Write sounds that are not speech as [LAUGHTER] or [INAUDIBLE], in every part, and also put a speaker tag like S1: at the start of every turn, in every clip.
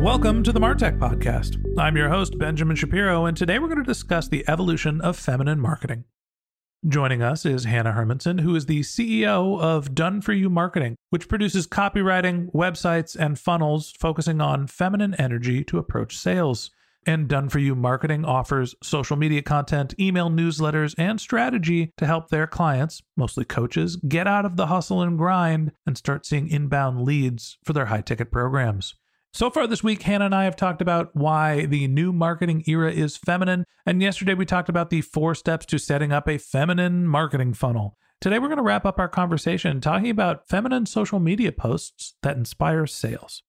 S1: Welcome to the Martech Podcast. I'm your host, Benjamin Shapiro, and today we're going to discuss the evolution of feminine marketing. Joining us is Hanna Hermanson, who is the CEO of Done For You Marketing, which produces copywriting, websites, and funnels focusing on feminine energy to approach sales. And Done For You Marketing offers social media content, email newsletters, and strategy to help their clients, mostly coaches, get out of the hustle and grind and start seeing inbound leads for their high ticket programs. So far this week, Hanna and I have talked about why the new marketing era is feminine. And yesterday we talked about the four steps to setting up a feminine marketing funnel. Today we're going to wrap up our conversation talking about feminine social media posts that inspire sales.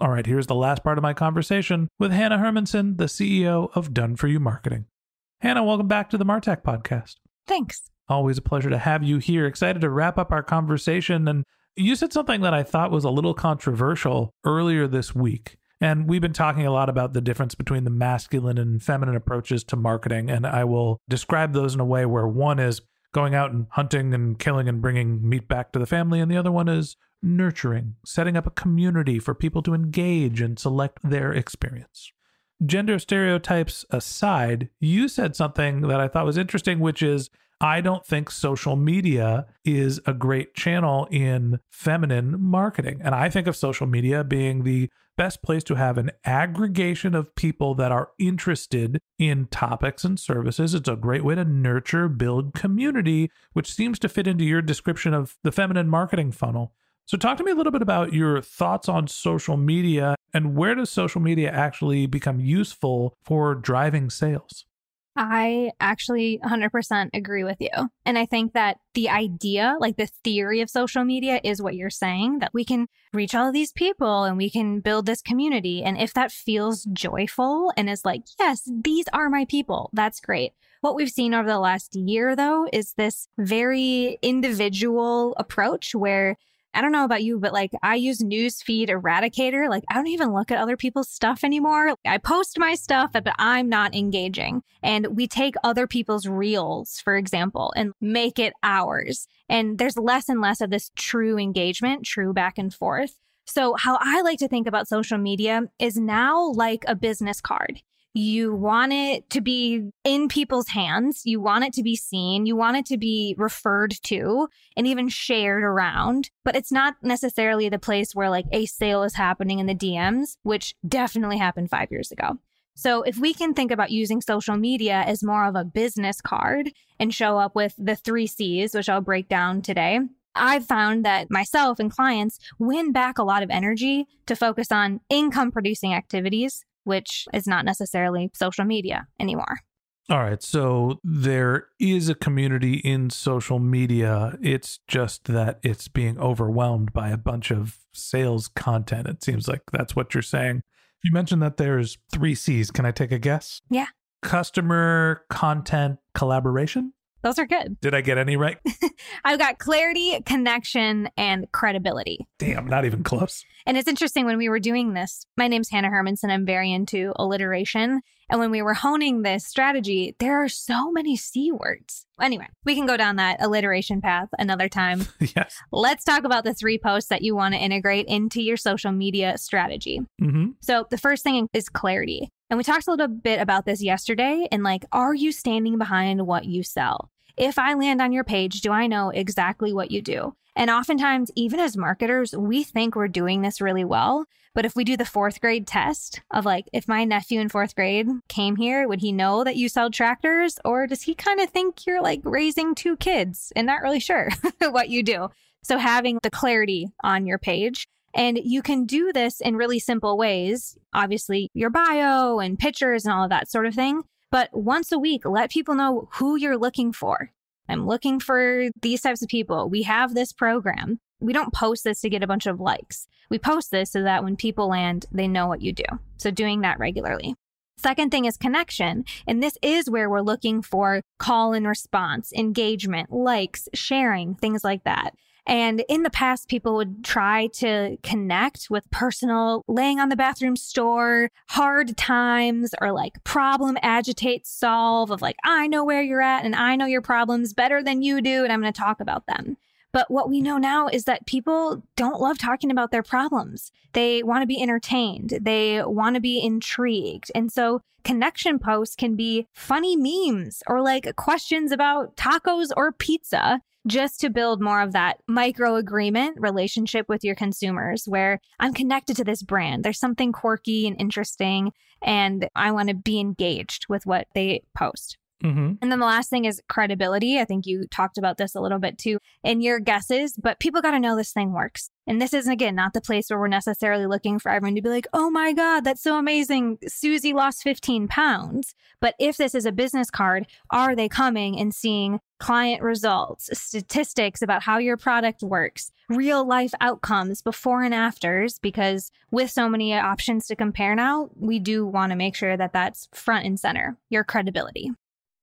S1: All right, here's the last part of my conversation with Hanna Hermanson, the CEO of Done For You Marketing. Hanna, welcome back to the Martech podcast.
S2: Thanks.
S1: Always a pleasure to have you here. Excited to wrap up our conversation and you said something that I thought was a little controversial earlier this week. And we've been talking a lot about the difference between the masculine and feminine approaches to marketing. And I will describe those in a way where one is going out and hunting and killing and bringing meat back to the family, and the other one is nurturing, setting up a community for people to engage and select their experience. Gender stereotypes aside, you said something that I thought was interesting, which is I don't think social media is a great channel in feminine marketing. And I think of social media being the best place to have an aggregation of people that are interested in topics and services. It's a great way to nurture, build community, which seems to fit into your description of the feminine marketing funnel. So, talk to me a little bit about your thoughts on social media and where does social media actually become useful for driving sales?
S2: I actually 100% agree with you. And I think that the idea, like the theory of social media, is what you're saying that we can reach all these people and we can build this community. And if that feels joyful and is like, yes, these are my people, that's great. What we've seen over the last year, though, is this very individual approach where I don't know about you, but like I use Newsfeed Eradicator. Like I don't even look at other people's stuff anymore. I post my stuff, but I'm not engaging. And we take other people's reels, for example, and make it ours. And there's less and less of this true engagement, true back and forth. So, how I like to think about social media is now like a business card. You want it to be in people's hands. You want it to be seen. You want it to be referred to and even shared around. But it's not necessarily the place where like a sale is happening in the DMs, which definitely happened five years ago. So if we can think about using social media as more of a business card and show up with the three C's, which I'll break down today, I've found that myself and clients win back a lot of energy to focus on income producing activities which is not necessarily social media anymore.
S1: All right. So there is a community in social media. It's just that it's being overwhelmed by a bunch of sales content. It seems like that's what you're saying. You mentioned that there's three C's. Can I take a guess?
S2: Yeah.
S1: Customer, content, collaboration?
S2: Those are good.
S1: Did I get any right? [LAUGHS]
S2: I've got clarity, connection, and credibility.
S1: Damn, not even close.
S2: And it's interesting when we were doing this. My name's Hanna Hermanson. I'm very into alliteration. And when we were honing this strategy, there are so many C words. Anyway, we can go down that alliteration path another time. [LAUGHS]
S1: yes.
S2: Let's talk about the three posts that you want to integrate into your social media strategy.
S1: Mm-hmm.
S2: So, the first thing is clarity. And we talked a little bit about this yesterday. And like, are you standing behind what you sell? If I land on your page, do I know exactly what you do? And oftentimes, even as marketers, we think we're doing this really well. But if we do the fourth grade test of like, if my nephew in fourth grade came here, would he know that you sell tractors? Or does he kind of think you're like raising two kids and not really sure [LAUGHS] what you do? So having the clarity on your page. And you can do this in really simple ways. Obviously, your bio and pictures and all of that sort of thing. But once a week, let people know who you're looking for. I'm looking for these types of people. We have this program. We don't post this to get a bunch of likes. We post this so that when people land, they know what you do. So doing that regularly. Second thing is connection. And this is where we're looking for call and response, engagement, likes, sharing, things like that. And in the past, people would try to connect with personal laying on the bathroom store, hard times, or like problem, agitate, solve of like, I know where you're at and I know your problems better than you do. And I'm going to talk about them. But what we know now is that people don't love talking about their problems. They want to be entertained. They want to be intrigued. And so connection posts can be funny memes or like questions about tacos or pizza just to build more of that micro agreement relationship with your consumers where I'm connected to this brand. There's something quirky and interesting, and I want to be engaged with what they post.
S1: Mm-hmm.
S2: And then the last thing is credibility. I think you talked about this a little bit too in your guesses, but people got to know this thing works. And this isn't, again, not the place where we're necessarily looking for everyone to be like, oh my God, that's so amazing. Susie lost 15 pounds. But if this is a business card, are they coming and seeing client results, statistics about how your product works, real life outcomes before and afters? Because with so many options to compare now, we do want to make sure that that's front and center, your credibility.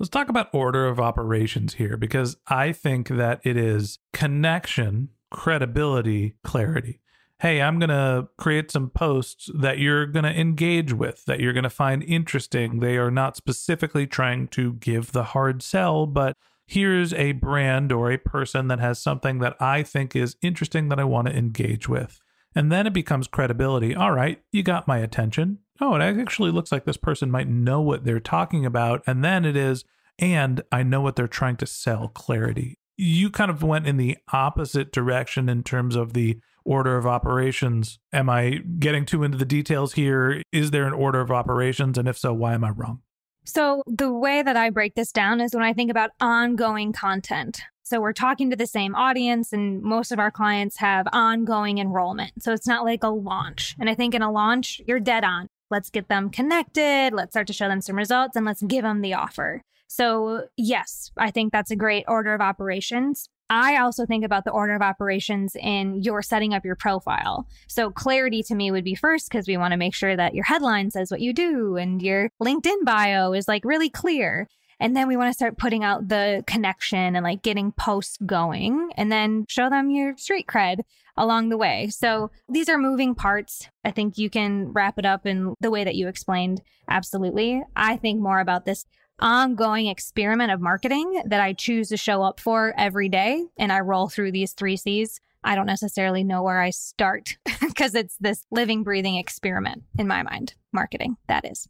S1: Let's talk about order of operations here because I think that it is connection, credibility, clarity. Hey, I'm going to create some posts that you're going to engage with, that you're going to find interesting. They are not specifically trying to give the hard sell, but here's a brand or a person that has something that I think is interesting that I want to engage with. And then it becomes credibility. All right, you got my attention. Oh, it actually looks like this person might know what they're talking about. And then it is, and I know what they're trying to sell clarity. You kind of went in the opposite direction in terms of the order of operations. Am I getting too into the details here? Is there an order of operations? And if so, why am I wrong?
S2: So, the way that I break this down is when I think about ongoing content. So, we're talking to the same audience, and most of our clients have ongoing enrollment. So, it's not like a launch. And I think in a launch, you're dead on. Let's get them connected, let's start to show them some results, and let's give them the offer. So, yes, I think that's a great order of operations. I also think about the order of operations in your setting up your profile. So, clarity to me would be first because we want to make sure that your headline says what you do and your LinkedIn bio is like really clear. And then we want to start putting out the connection and like getting posts going and then show them your street cred along the way. So these are moving parts. I think you can wrap it up in the way that you explained. Absolutely. I think more about this ongoing experiment of marketing that I choose to show up for every day. And I roll through these three C's. I don't necessarily know where I start [LAUGHS] because it's this living, breathing experiment in my mind. Marketing, that is.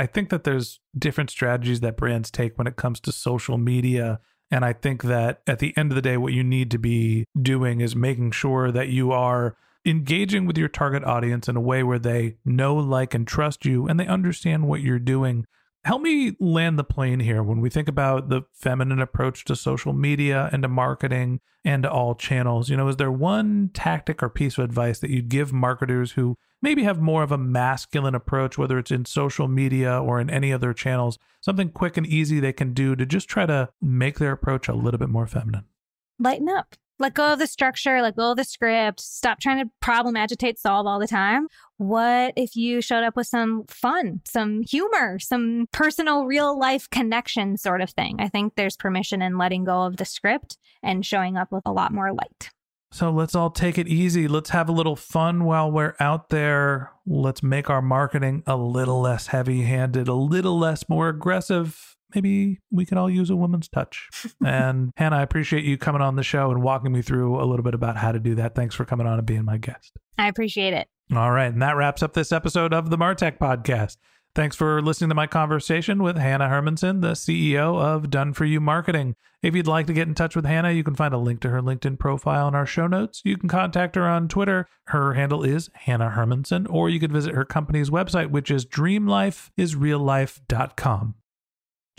S1: I think that there's different strategies that brands take when it comes to social media. And I think that at the end of the day, what you need to be doing is making sure that you are engaging with your target audience in a way where they know, like, and trust you and they understand what you're doing Help me land the plane here when we think about the feminine approach to social media and to marketing and to all channels. You know, is there one tactic or piece of advice that you'd give marketers who maybe have more of a masculine approach, whether it's in social media or in any other channels, something quick and easy they can do to just try to make their approach a little bit more feminine?
S2: Lighten up let go of the structure, let go of the script, stop trying to problem, agitate, solve all the time. What if you showed up with some fun, some humor, some personal, real life connection sort of thing? I think there's permission in letting go of the script and showing up with a lot more light.
S1: So let's all take it easy. Let's have a little fun while we're out there. Let's make our marketing a little less heavy handed, a little less more aggressive, maybe we could all use a woman's touch. [LAUGHS] and Hanna, I appreciate you coming on the show and walking me through a little bit about how to do that. Thanks for coming on and being my guest.
S2: I appreciate it.
S1: All right. And that wraps up this episode of the Martech Podcast. Thanks for listening to my conversation with Hanna Hermanson, the CEO of Done For You Marketing. If you'd like to get in touch with Hanna, you can find a link to her LinkedIn profile in our show notes. You can contact her on Twitter. Her handle is Hanna Hermanson, or you could visit her company's website, which is dreamlifeisreallife.com.